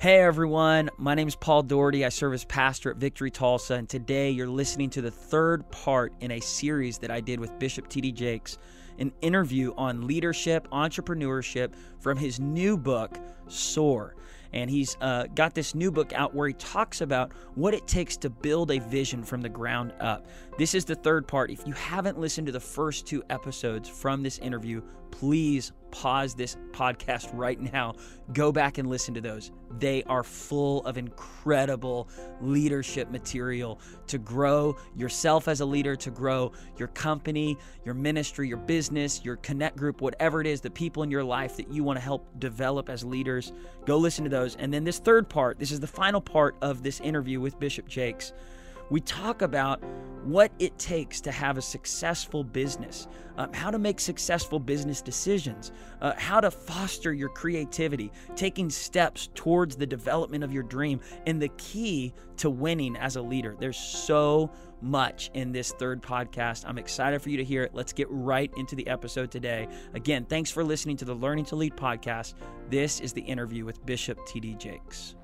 Hey everyone, my name is Paul Daugherty. I serve as pastor at Victory Tulsa, and today you're listening to the third part in a series that I did with Bishop T.D. Jakes, an interview on leadership, entrepreneurship from his new book, Soar. And he's uh, got this new book out where he talks about what it takes to build a vision from the ground up. This is the third part. If you haven't listened to the first two episodes from this interview, please pause this podcast right now. Go back and listen to those. They are full of incredible leadership material to grow yourself as a leader, to grow your company, your ministry, your business, your connect group, whatever it is, the people in your life that you want to help develop as leaders. Go listen to those. And then this third part, this is the final part of this interview with Bishop Jakes we talk about what it takes to have a successful business, um, how to make successful business decisions, uh, how to foster your creativity, taking steps towards the development of your dream, and the key to winning as a leader. There's so much in this third podcast. I'm excited for you to hear it. Let's get right into the episode today. Again, thanks for listening to the Learning to Lead podcast. This is the interview with Bishop T.D. Jakes.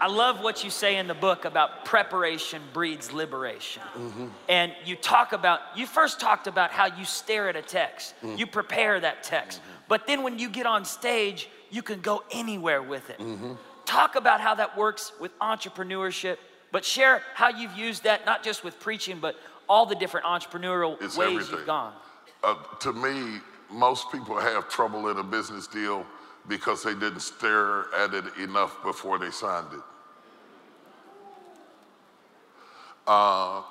I love what you say in the book about preparation breeds liberation. Mm-hmm. And you talk about, you first talked about how you stare at a text, mm-hmm. you prepare that text. Mm-hmm. But then when you get on stage, you can go anywhere with it. Mm-hmm. Talk about how that works with entrepreneurship, but share how you've used that not just with preaching, but all the different entrepreneurial it's ways everything. you've gone. Uh, to me, most people have trouble in a business deal because they didn't stare at it enough before they signed it. Uh,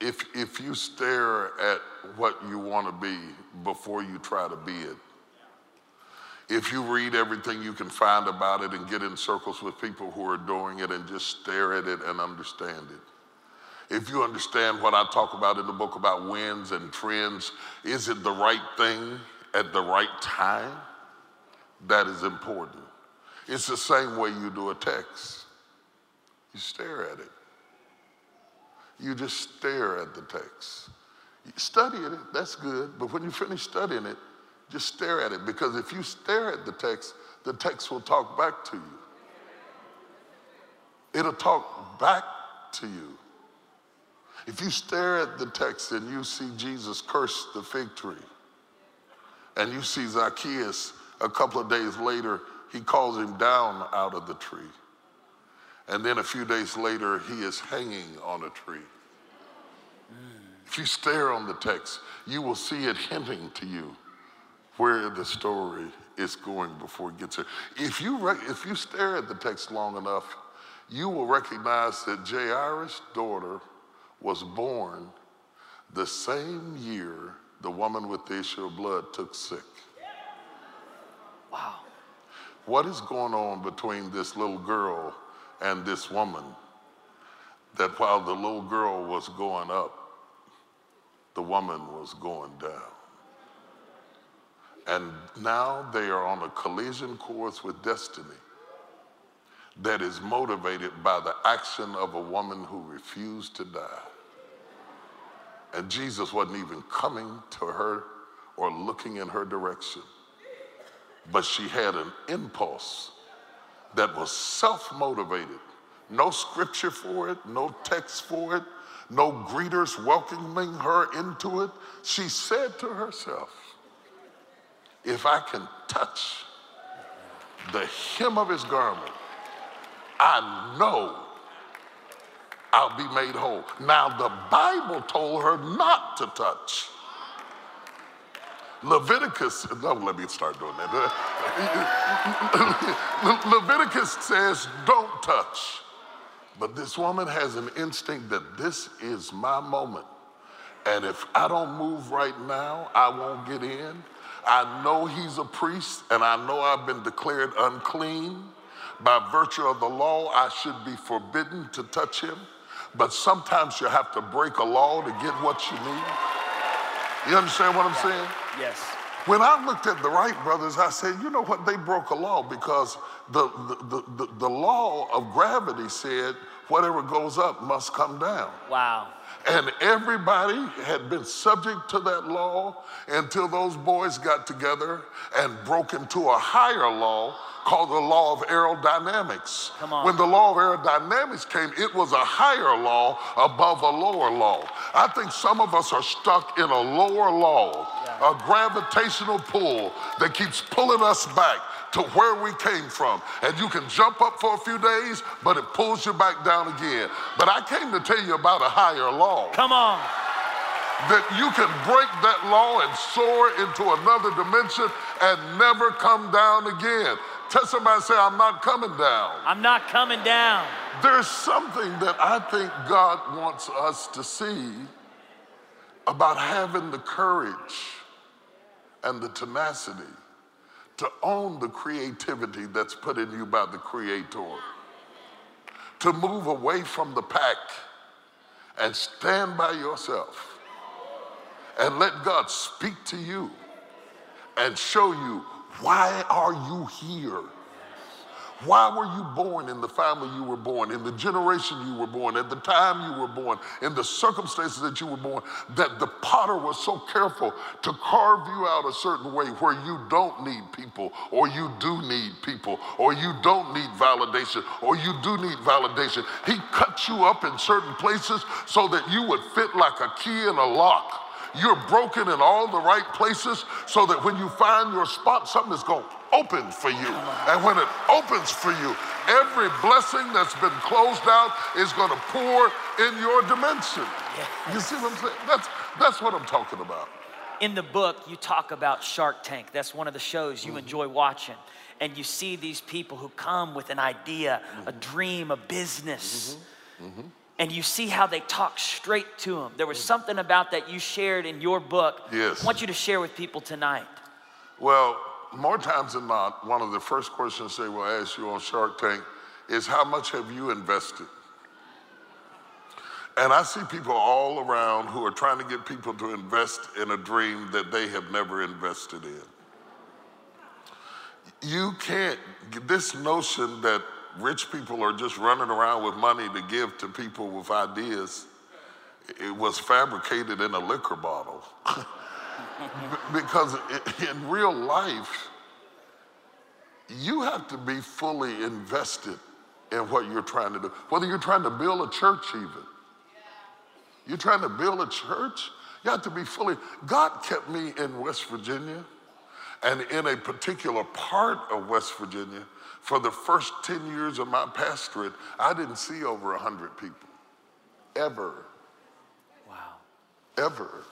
if, if you stare at what you want to be before you try to be it, if you read everything you can find about it and get in circles with people who are doing it and just stare at it and understand it, if you understand what I talk about in the book about wins and trends, is it the right thing at the right time? That is important. It's the same way you do a text. You stare at it. You just stare at the text. Study it, that's good, but when you finish studying it, just stare at it because if you stare at the text, the text will talk back to you. It'll talk back to you. If you stare at the text and you see Jesus curse the fig tree, and you see Zacchaeus a couple of days later, he calls him down out of the tree. And then a few days later, he is hanging on a tree. If you stare on the text, you will see it hinting to you where the story is going before it gets here. If you, re- if you stare at the text long enough, you will recognize that Jairus' daughter was born the same year the woman with the issue of blood took sick. Wow. What is going on between this little girl and this woman that while the little girl was going up, the woman was going down? And now they are on a collision course with destiny that is motivated by the action of a woman who refused to die. And Jesus wasn't even coming to her or looking in her direction. But she had an impulse that was self motivated. No scripture for it, no text for it, no greeters welcoming her into it. She said to herself, If I can touch the hem of his garment, I know I'll be made whole. Now, the Bible told her not to touch. Leviticus, don't let me start doing that. Leviticus says, don't touch. But this woman has an instinct that this is my moment. And if I don't move right now, I won't get in. I know he's a priest, and I know I've been declared unclean. By virtue of the law, I should be forbidden to touch him. But sometimes you have to break a law to get what you need. You understand what I'm saying? Yes. When I looked at the Wright brothers, I said, you know what? They broke a law because the, the, the, the, law of gravity said whatever goes up must come down. Wow. And everybody had been subject to that law until those boys got together and broke into a higher law called the law of aerodynamics. Come on. When the law of aerodynamics came, it was a higher law above a lower law. I think some of us are stuck in a lower law, Yeah. a gravitational pull that keeps pulling us back to where we came from. And you can jump up for a few days, but it pulls you back down again. But I came to tell you about a higher law Come on. that you can break that law and soar into another dimension and never come down again. Tell somebody, say, I'm not coming down. I'm not coming down. There's something that I think God wants us to see about having the courage and the tenacity to own the creativity that's put in you by the Creator, to move away from the pack and stand by yourself and let God speak to you and show you why are you here? Why were you born in the family you were born, in the generation you were born, at the time you were born, in the circumstances that you were born, that the potter was so careful to carve you out a certain way where you don't need people, or you do need people, or you don't need validation, or you do need validation. He cut you up in certain places so that you would fit like a key in a lock. You're broken in all the right places so that when you find your spot, something is going to open for you. And when it opens for you, every blessing that's been closed out is going to pour in your dimension. You see what I'm saying? That's, that's what I'm talking about. In the book, you talk about Shark Tank. That's one of the shows you mm-hmm. enjoy watching. And you see these people who come with an idea, a mm-hmm. dream, a business. Mm-hmm. And you see how they talk straight to them. There was something about that you shared in your book. Yes. I want you to share with people tonight. Well, more times than not, one of the first questions they will ask you on Shark Tank is how much have you invested? And I see people all around who are trying to get people to invest in a dream that they have never invested in. You can't, this notion that rich people are just running around with money to give to people with ideas, it was fabricated in a liquor bottle. because in real life, you have to be fully invested in what you're trying to do. Whether you're trying to build a church, even. You're trying to build a church, you have to be fully. God kept me in West Virginia and in a particular part of West Virginia. For the first 10 years of my pastorate, I didn't see over 100 people. Ever. Wow. Ever.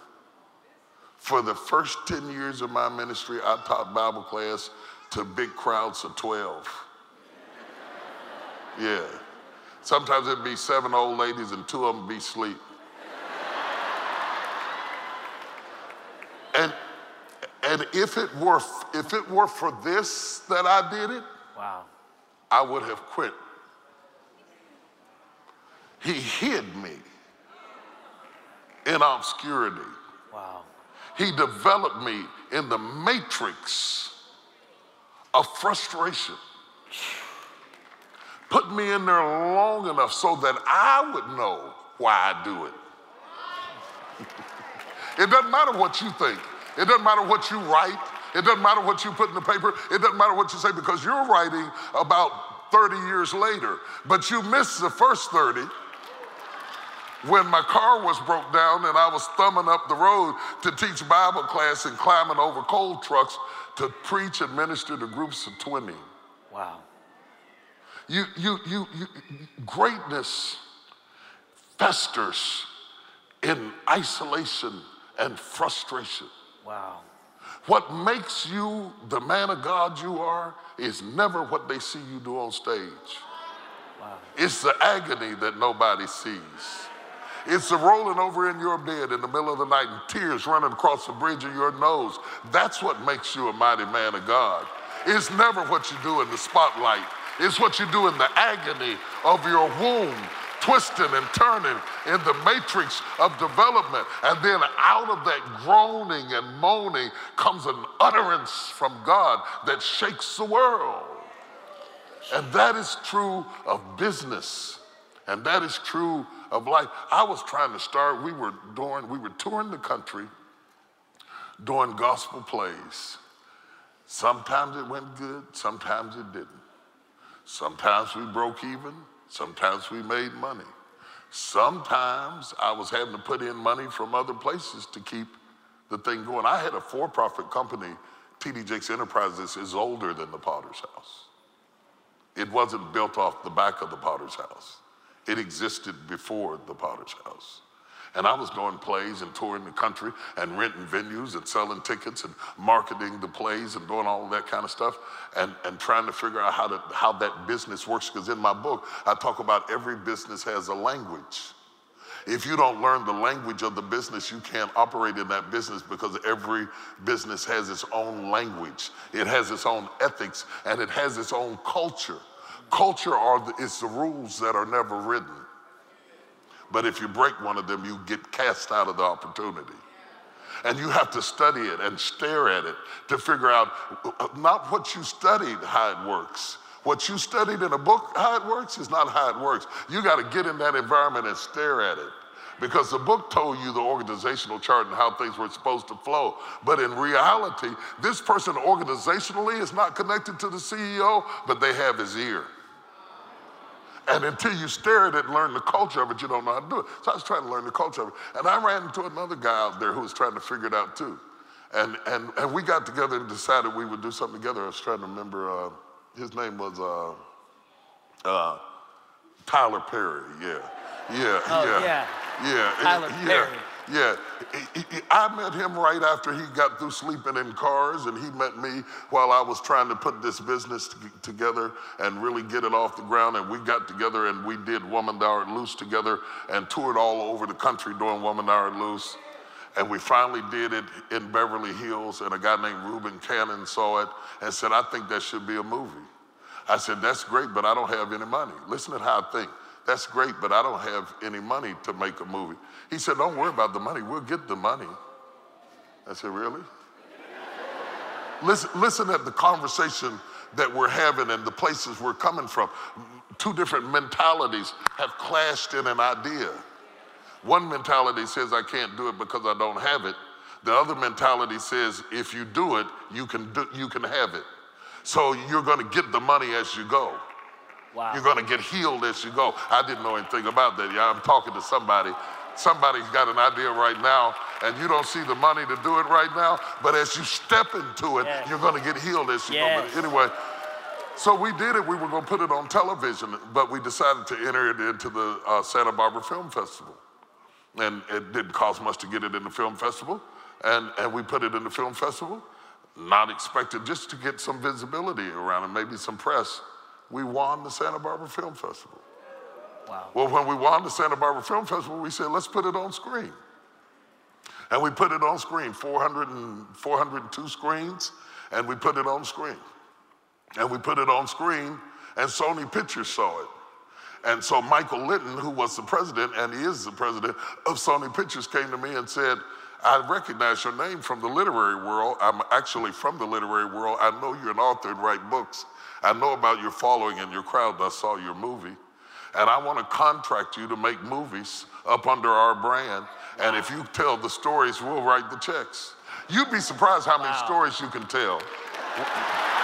For the first 10 years of my ministry, I taught Bible class to big crowds of 12. Yeah. Sometimes it'd be seven old ladies and two of them be asleep. And, and if, it were, if it were for this that I did it, Wow. I would have quit. He hid me in obscurity. Wow. He developed me in the matrix of frustration. Put me in there long enough so that I would know why I do it. it doesn't matter what you think, it doesn't matter what you write, it doesn't matter what you put in the paper, it doesn't matter what you say because you're writing about 30 years later, but you missed the first 30 when my car was broke down and I was thumbing up the road to teach Bible class and climbing over coal trucks to preach and minister to groups of 20. Wow. You, you, you, you, greatness festers in isolation and frustration. Wow. What makes you the man of God you are is never what they see you do on stage. Wow. It's the agony that nobody sees. It's the rolling over in your bed in the middle of the night and tears running across the bridge of your nose. That's what makes you a mighty man of God. It's never what you do in the spotlight. It's what you do in the agony of your womb, twisting and turning in the matrix of development. And then out of that groaning and moaning comes an utterance from God that shakes the world. And that is true of business And that is true of life. I was trying to start, we were doing, we were touring the country, doing gospel plays. Sometimes it went good, sometimes it didn't. Sometimes we broke even, sometimes we made money. Sometimes I was having to put in money from other places to keep the thing going. I had a for profit company, TD Jakes Enterprises, is older than the Potter's House. It wasn't built off the back of the Potter's House, it existed before the Potter's House. And I was doing plays and touring the country and renting venues and selling tickets and marketing the plays and doing all of that kind of stuff and, and trying to figure out how, to, how that business works. Because in my book, I talk about every business has a language. If you don't learn the language of the business, you can't operate in that business because every business has its own language, it has its own ethics, and it has its own culture. Culture are the, it's the rules that are never written. But if you break one of them, you get cast out of the opportunity. And you have to study it and stare at it to figure out uh, not what you studied, how it works. What you studied in a book, how it works, is not how it works. You got to get in that environment and stare at it. Because the book told you the organizational chart and how things were supposed to flow. But in reality, this person organizationally is not connected to the CEO, but they have his ear. And until you stare at it and learn the culture of it, you don't know how to do it. So I was trying to learn the culture of it. And I ran into another guy out there who was trying to figure it out too. And, and, and we got together and decided we would do something together. I was trying to remember, uh, his name was uh, uh, Tyler Perry, yeah. Yeah, oh, yeah. Yeah. Yeah. Tyler yeah. Perry. Yeah, he- he- I met him right after he got through sleeping in cars, and he met me while I was trying to put this business t- together and really get it off the ground. And we got together and we did Woman Thou Art Loose together and toured all over the country doing Woman Thou Art Loose. And we finally did it in Beverly Hills, and a guy named Reuben Cannon saw it and said, I think that should be a movie. I said, That's great, but I don't have any money. Listen to how I think. That's great, but I don't have any money to make a movie. He said, Don't worry about the money. We'll get the money. I said, Really? listen, listen at the conversation that we're having and the places we're coming from. Two different mentalities have clashed in an idea. One mentality says, I can't do it because I don't have it. The other mentality says, if you do it, you can, do, you can have it. So you're going to get the money as you go. Wow. You're going to get healed as you go. I didn't know anything about that. Yeah, I'm talking to somebody. Somebody's got an idea right now, and you don't see the money to do it right now. But as you step into it, Yes. you're going to get healed as you Yes. go. But anyway, so we did it. We were going to put it on television, but we decided to enter it into the uh, Santa Barbara Film Festival. And it didn't cost much to get it in the film festival. And, and we put it in the film festival, not expected just to get some visibility around and maybe some press. We won the Santa Barbara Film Festival. Wow. Well, when we won the Santa Barbara Film Festival, we said, let's put it on screen. And we put it on screen, 400 and, 402 screens, and we put it on screen. And we put it on screen, and Sony Pictures saw it. And so Michael Lynton, who was the president, and he is the president of Sony Pictures, came to me and said, I recognize your name from the literary world. I'm actually from the literary world. I know you're an author and write books. I know about your following and your crowd. I saw your movie. And I want to contract you to make movies up under our brand. And if you tell the stories, we'll write the checks. You'd be surprised how many Wow. stories you can tell.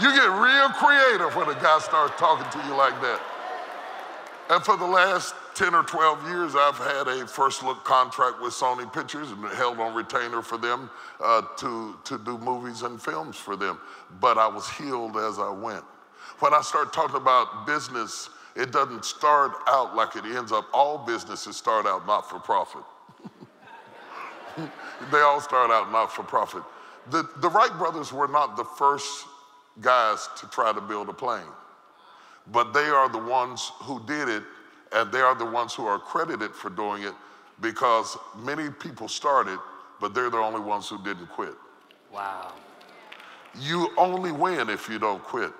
You get real creative when a guy starts talking to you like that. And for the last 10 or 12 years, I've had a first look contract with Sony Pictures and held on retainer for them uh, to, to do movies and films for them. But I was healed as I went. When I start talking about business, it doesn't start out like it ends up. All businesses start out not for profit. they all start out not for profit. The, the Wright brothers were not the first guys to try to build a plane, but they are the ones who did it, and they are the ones who are credited for doing it because many people started, but they're the only ones who didn't quit. Wow. You only win if you don't quit.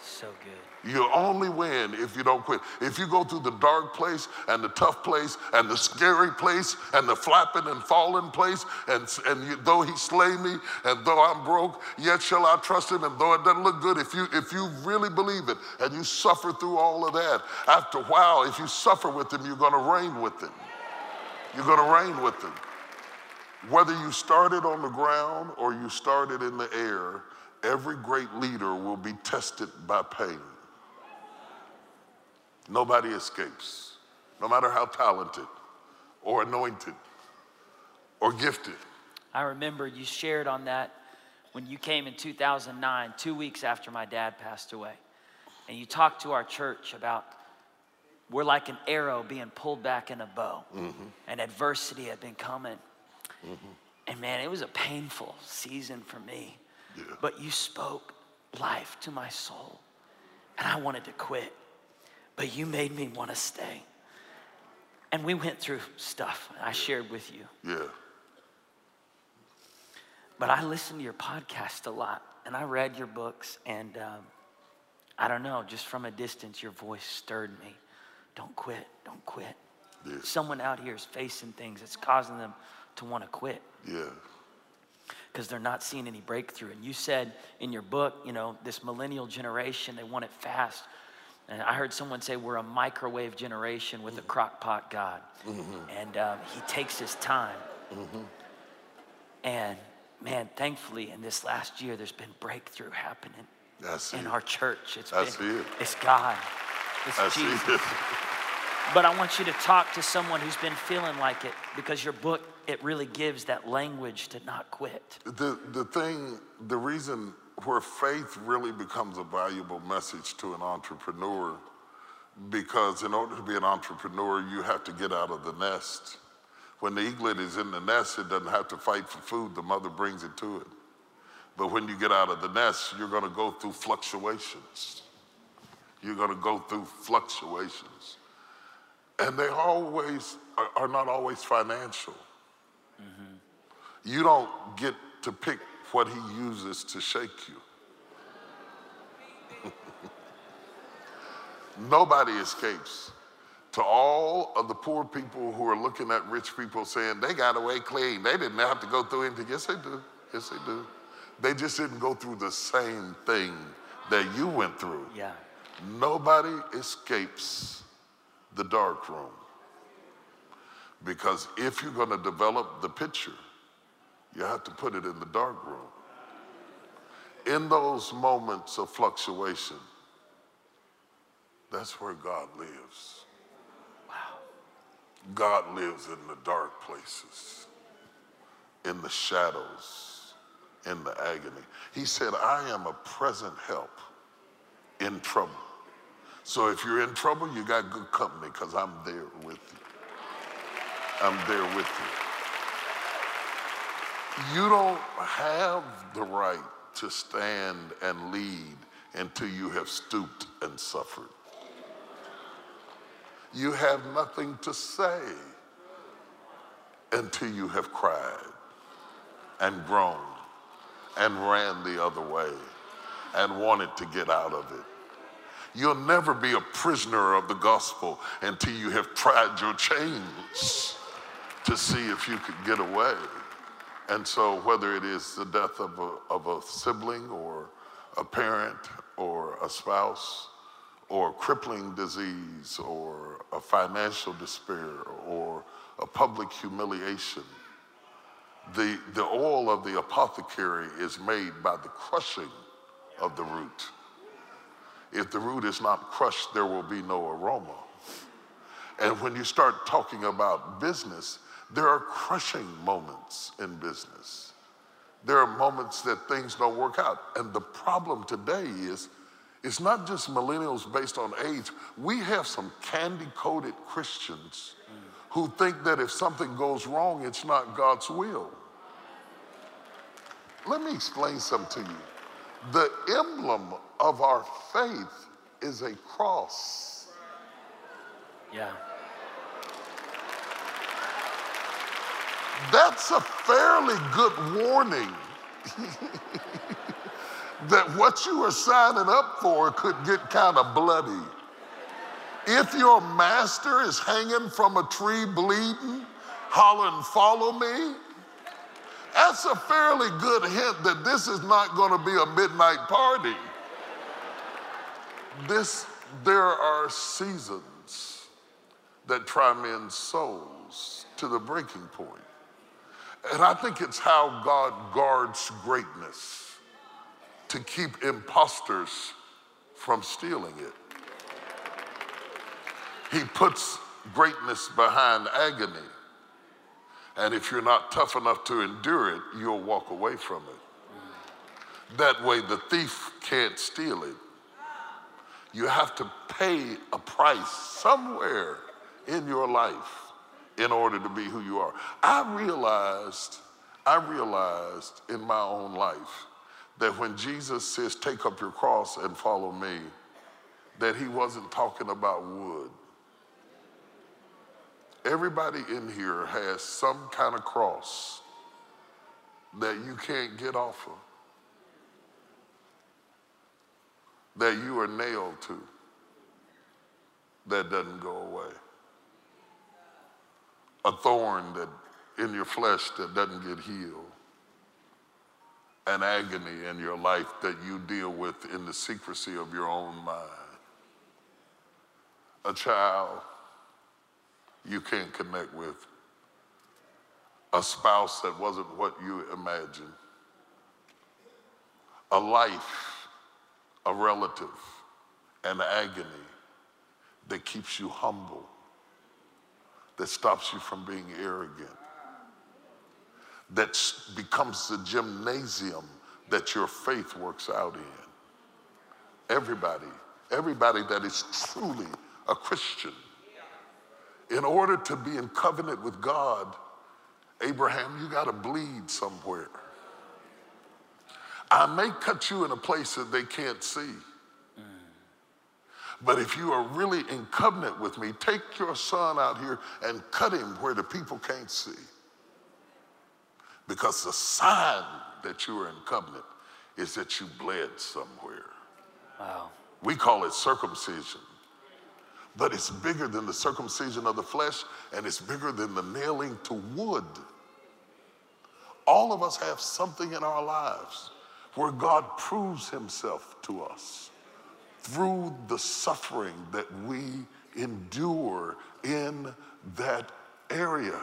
So good. You only win if you don't quit. If you go through the dark place and the tough place and the scary place and the flapping and falling place, and, and you, though he slay me and though I'm broke, yet shall I trust him. And though it doesn't look good, if you if you really believe it and you suffer through all of that, after a while, if you suffer with him, you're going to reign with him. You're going to reign with him. Whether you started on the ground or you started in the air, every great leader will be tested by pain. Nobody escapes, no matter how talented or anointed or gifted. I remember you shared on that when you came in 2009, two weeks after my dad passed away. And you talked to our church about we're like an arrow being pulled back in a bow, mm-hmm. and adversity had been coming. Mm-hmm. And man, it was a painful season for me. Yeah. But you spoke life to my soul, and I wanted to quit. But you made me want to stay. And we went through stuff I shared with you. Yeah. But I listened to your podcast a lot, and I read your books, and um, I don't know, just from a distance, your voice stirred me. Don't quit, don't quit. Yeah. Someone out here is facing things that's causing them to want to quit. Yeah. Because they're not seeing any breakthrough. And you said in your book, you know, this millennial generation, they want it fast. And I heard someone say we're a microwave generation with a crock pot God. Mm-hmm. And um, he takes his time. Mm-hmm. And man, thankfully, in this last year, there's been breakthrough happening in our church. It's I been, it. It's God. It's I Jesus. it. But I want you to talk to someone who's been feeling like it because your book, it really gives that language to not quit. The, the thing, the reason where faith really becomes a valuable message to an entrepreneur, because in order to be an entrepreneur, you have to get out of the nest. When the eaglet is in the nest, it doesn't have to fight for food, the mother brings it to it. But when you get out of the nest, you're going to go through fluctuations. You're going to go through fluctuations. And they always are, are not always financial. Mm-hmm. You don't get to pick what he uses to shake you. Nobody escapes. To all of the poor people who are looking at rich people saying they got away clean, they didn't have to go through anything. Yes, they do. Yes, they do. They just didn't go through the same thing that you went through. Yeah. Nobody escapes the dark room. Because if you're going to develop the picture, you have to put it in the dark room. In those moments of fluctuation, that's where God lives. Wow. God lives in the dark places, in the shadows, in the agony. He said, I am a present help in trouble. So if you're in trouble, you got good company because I'm there with you. I'm there with you. You don't have the right to stand and lead until you have stooped and suffered. You have nothing to say until you have cried and groaned and ran the other way and wanted to get out of it. You'll never be a prisoner of the gospel until you have tried your chains to see if you could get away. And so, whether it is the death of a, of a sibling or a parent or a spouse or a crippling disease or a financial despair or a public humiliation, the, the oil of the apothecary is made by the crushing of the root. If the root is not crushed, there will be no aroma. And when you start talking about business, there are crushing moments in business. There are moments that things don't work out. And the problem today is it's not just millennials based on age. We have some candy coated Christians who think that if something goes wrong, it's not God's will. Let me explain something to you. The emblem of our faith is a cross. Yeah. That's a fairly good warning that what you are signing up for could get kind of bloody. If your master is hanging from a tree bleeding, hollering, follow me, that's a fairly good hint that this is not going to be a midnight party. This, there are seasons that try men's souls to the breaking point. And I think it's how God guards greatness to keep imposters from stealing it. He puts greatness behind agony. And if you're not tough enough to endure it, you'll walk away from it. That way, the thief can't steal it. You have to pay a price somewhere in your life in order to be who you are. I realized, I realized in my own life that when Jesus says, Take up your cross and follow me, that he wasn't talking about wood. Everybody in here has some kind of cross that you can't get off of, that you are nailed to, that doesn't go away. A thorn that in your flesh that doesn't get healed. An agony in your life that you deal with in the secrecy of your own mind. A child you can't connect with, a spouse that wasn't what you imagined, a life, a relative, an agony that keeps you humble, that stops you from being arrogant, that becomes the gymnasium that your faith works out in. Everybody, everybody that is truly a Christian in order to be in covenant with God, Abraham, you got to bleed somewhere. I may cut you in a place that they can't see. But if you are really in covenant with me, take your son out here and cut him where the people can't see. Because the sign that you are in covenant is that you bled somewhere. Wow. We call it circumcision but it's bigger than the circumcision of the flesh and it's bigger than the nailing to wood. All of us have something in our lives where God proves himself to us through the suffering that we endure in that area.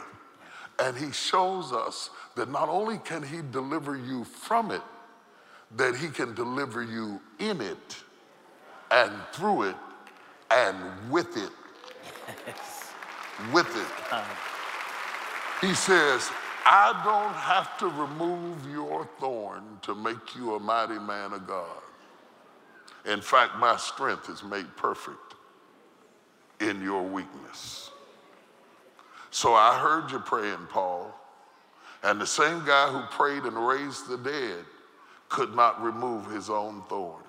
And he shows us that not only can he deliver you from it, that he can deliver you in it and through it and with it, with it, he says, I don't have to remove your thorn to make you a mighty man of God. In fact, my strength is made perfect in your weakness. So I heard you praying, Paul, and the same guy who prayed and raised the dead could not remove his own thorn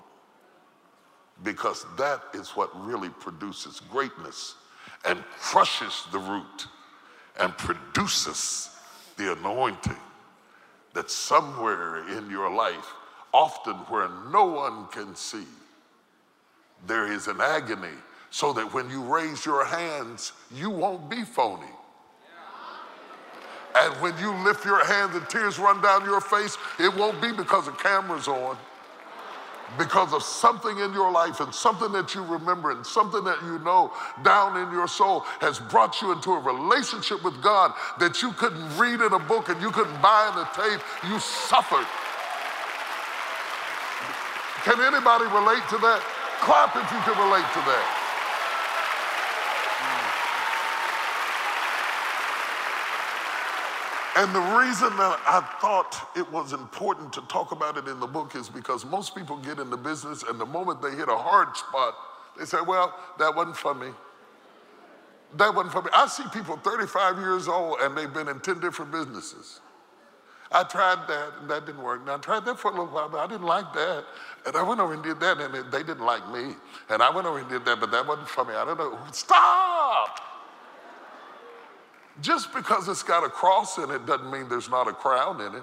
because that is what really produces greatness and crushes the root and produces the anointing that somewhere in your life, often where no one can see, there is an agony so that when you raise your hands, you won't be phony. And when you lift your hands and tears run down your face, it won't be because the camera's on because of something in your life and something that you remember and something that you know down in your soul has brought you into a relationship with God that you couldn't read in a book and you couldn't buy in a tape. You suffered. Can anybody relate to that? Clap if you can relate to that. And the reason that I thought it was important to talk about it in the book is because most people get in the business and the moment they hit a hard spot, they say, well, that wasn't for me. That wasn't for me. I see people 35 years old and they've been in 10 different businesses. I tried that and that didn't work. Now I tried that for a little while, but I didn't like that. And I went over and did that and they didn't like me. And I went over and did that, but that wasn't for me. I don't know. Stop! Just because it's got a cross in it doesn't mean there's not a crown in it.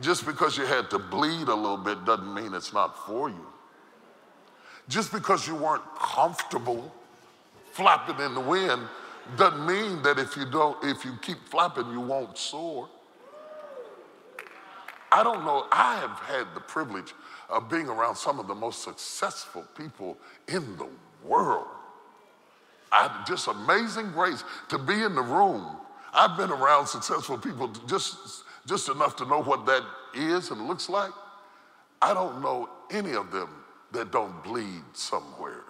Just because you had to bleed a little bit doesn't mean it's not for you. Just because you weren't comfortable flapping in the wind doesn't mean that if you don't, if you keep flapping, you won't soar. I don't know, I have had the privilege of being around some of the most successful people in the world. I, just amazing grace to be in the room. I've been around successful people just, just enough to know what that is and looks like. I don't know any of them that don't bleed somewhere,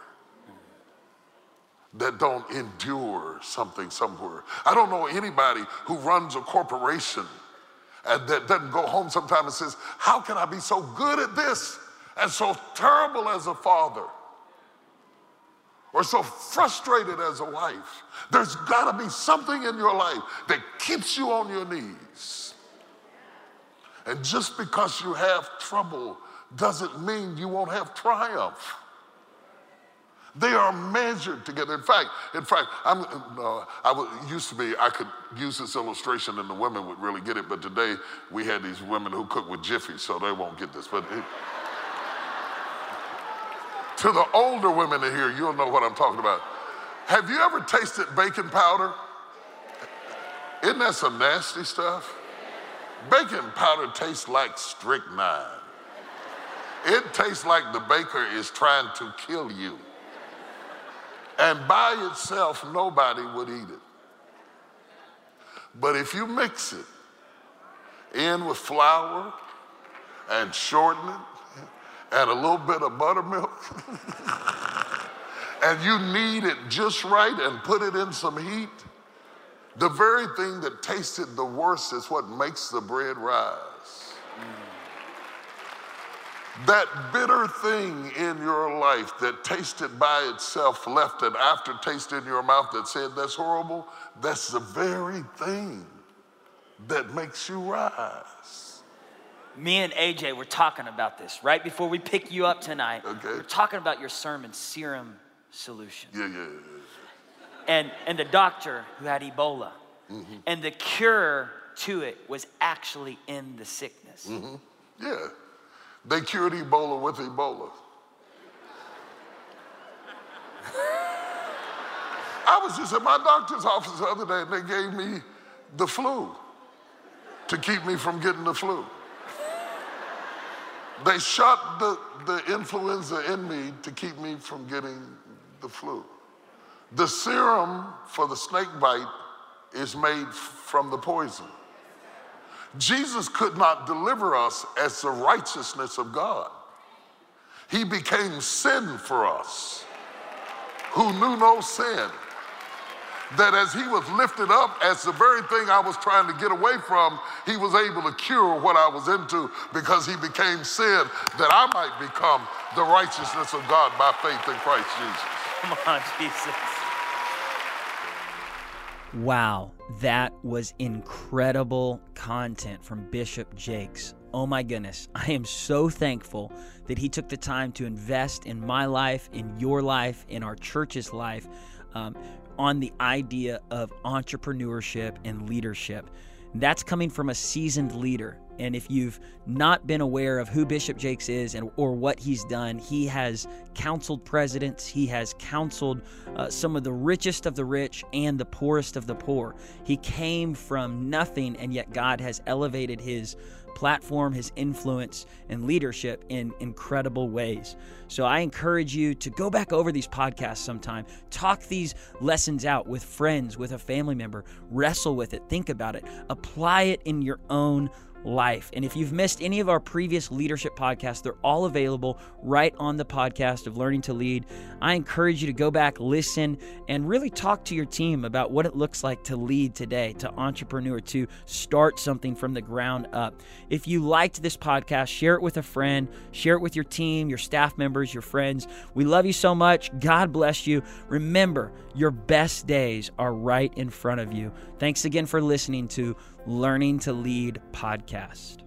that don't endure something somewhere. I don't know anybody who runs a corporation and that doesn't go home sometimes and says, How can I be so good at this and so terrible as a father? Or so frustrated as a wife. There's got to be something in your life that keeps you on your knees. And just because you have trouble doesn't mean you won't have triumph. They are measured together. In fact, in fact, I'm, uh, I was, used to be, I could use this illustration and the women would really get it, but today we had these women who cook with Jiffy, so they won't get this. But it, to the older women in here, you'll know what I'm talking about. Have you ever tasted baking powder? Isn't that some nasty stuff? Baking powder tastes like strychnine. It tastes like the baker is trying to kill you. And by itself, nobody would eat it. But if you mix it in with flour and shorten it and a little bit of buttermilk, and you knead it just right and put it in some heat, the very thing that tasted the worst is what makes the bread rise. That bitter thing in your life that tasted by itself, left an aftertaste in your mouth that said that's horrible, that's the very thing that makes you rise. Me and AJ were talking about this right before we pick you up tonight. Okay. We're talking about your sermon, Serum Solution. Yeah, yeah, yeah. And, and the doctor who had Ebola. Mm-hmm. And the cure to it was actually in the sickness. Mm-hmm. Yeah. They cured Ebola with Ebola. I was just at my doctor's office the other day and they gave me the flu to keep me from getting the flu. They shot the, the influenza in me to keep me from getting the flu. The serum for the snake bite is made from the poison. Jesus could not deliver us as the righteousness of God. He became sin for us who knew no sin. That as he was lifted up as the very thing I was trying to get away from, he was able to cure what I was into because he became sin that I might become the righteousness of God by faith in Christ Jesus. Come on, Jesus. Wow, that was incredible content from Bishop Jakes. Oh my goodness, I am so thankful that he took the time to invest in my life, in your life, in our church's life, um, on the idea of entrepreneurship and leadership. That's coming from a seasoned leader. And if you've not been aware of who Bishop Jakes is and or what he's done, he has counseled presidents, he has counseled uh, some of the richest of the rich and the poorest of the poor. He came from nothing, and yet God has elevated his platform, his influence, and leadership in incredible ways. So I encourage you to go back over these podcasts sometime, talk these lessons out with friends, with a family member, wrestle with it, think about it, apply it in your own life. And if you've missed any of our previous leadership podcasts, they're all available right on the podcast of Learning to Lead. I encourage you to go back, listen, and really talk to your team about what it looks like to lead today, to entrepreneur, to start something from the ground up. If you liked this podcast, share it with a friend, share it with your team, your staff members, your friends. We love you so much. God bless you. Remember, your best days are right in front of you. Thanks again for listening to Learning to Lead podcast.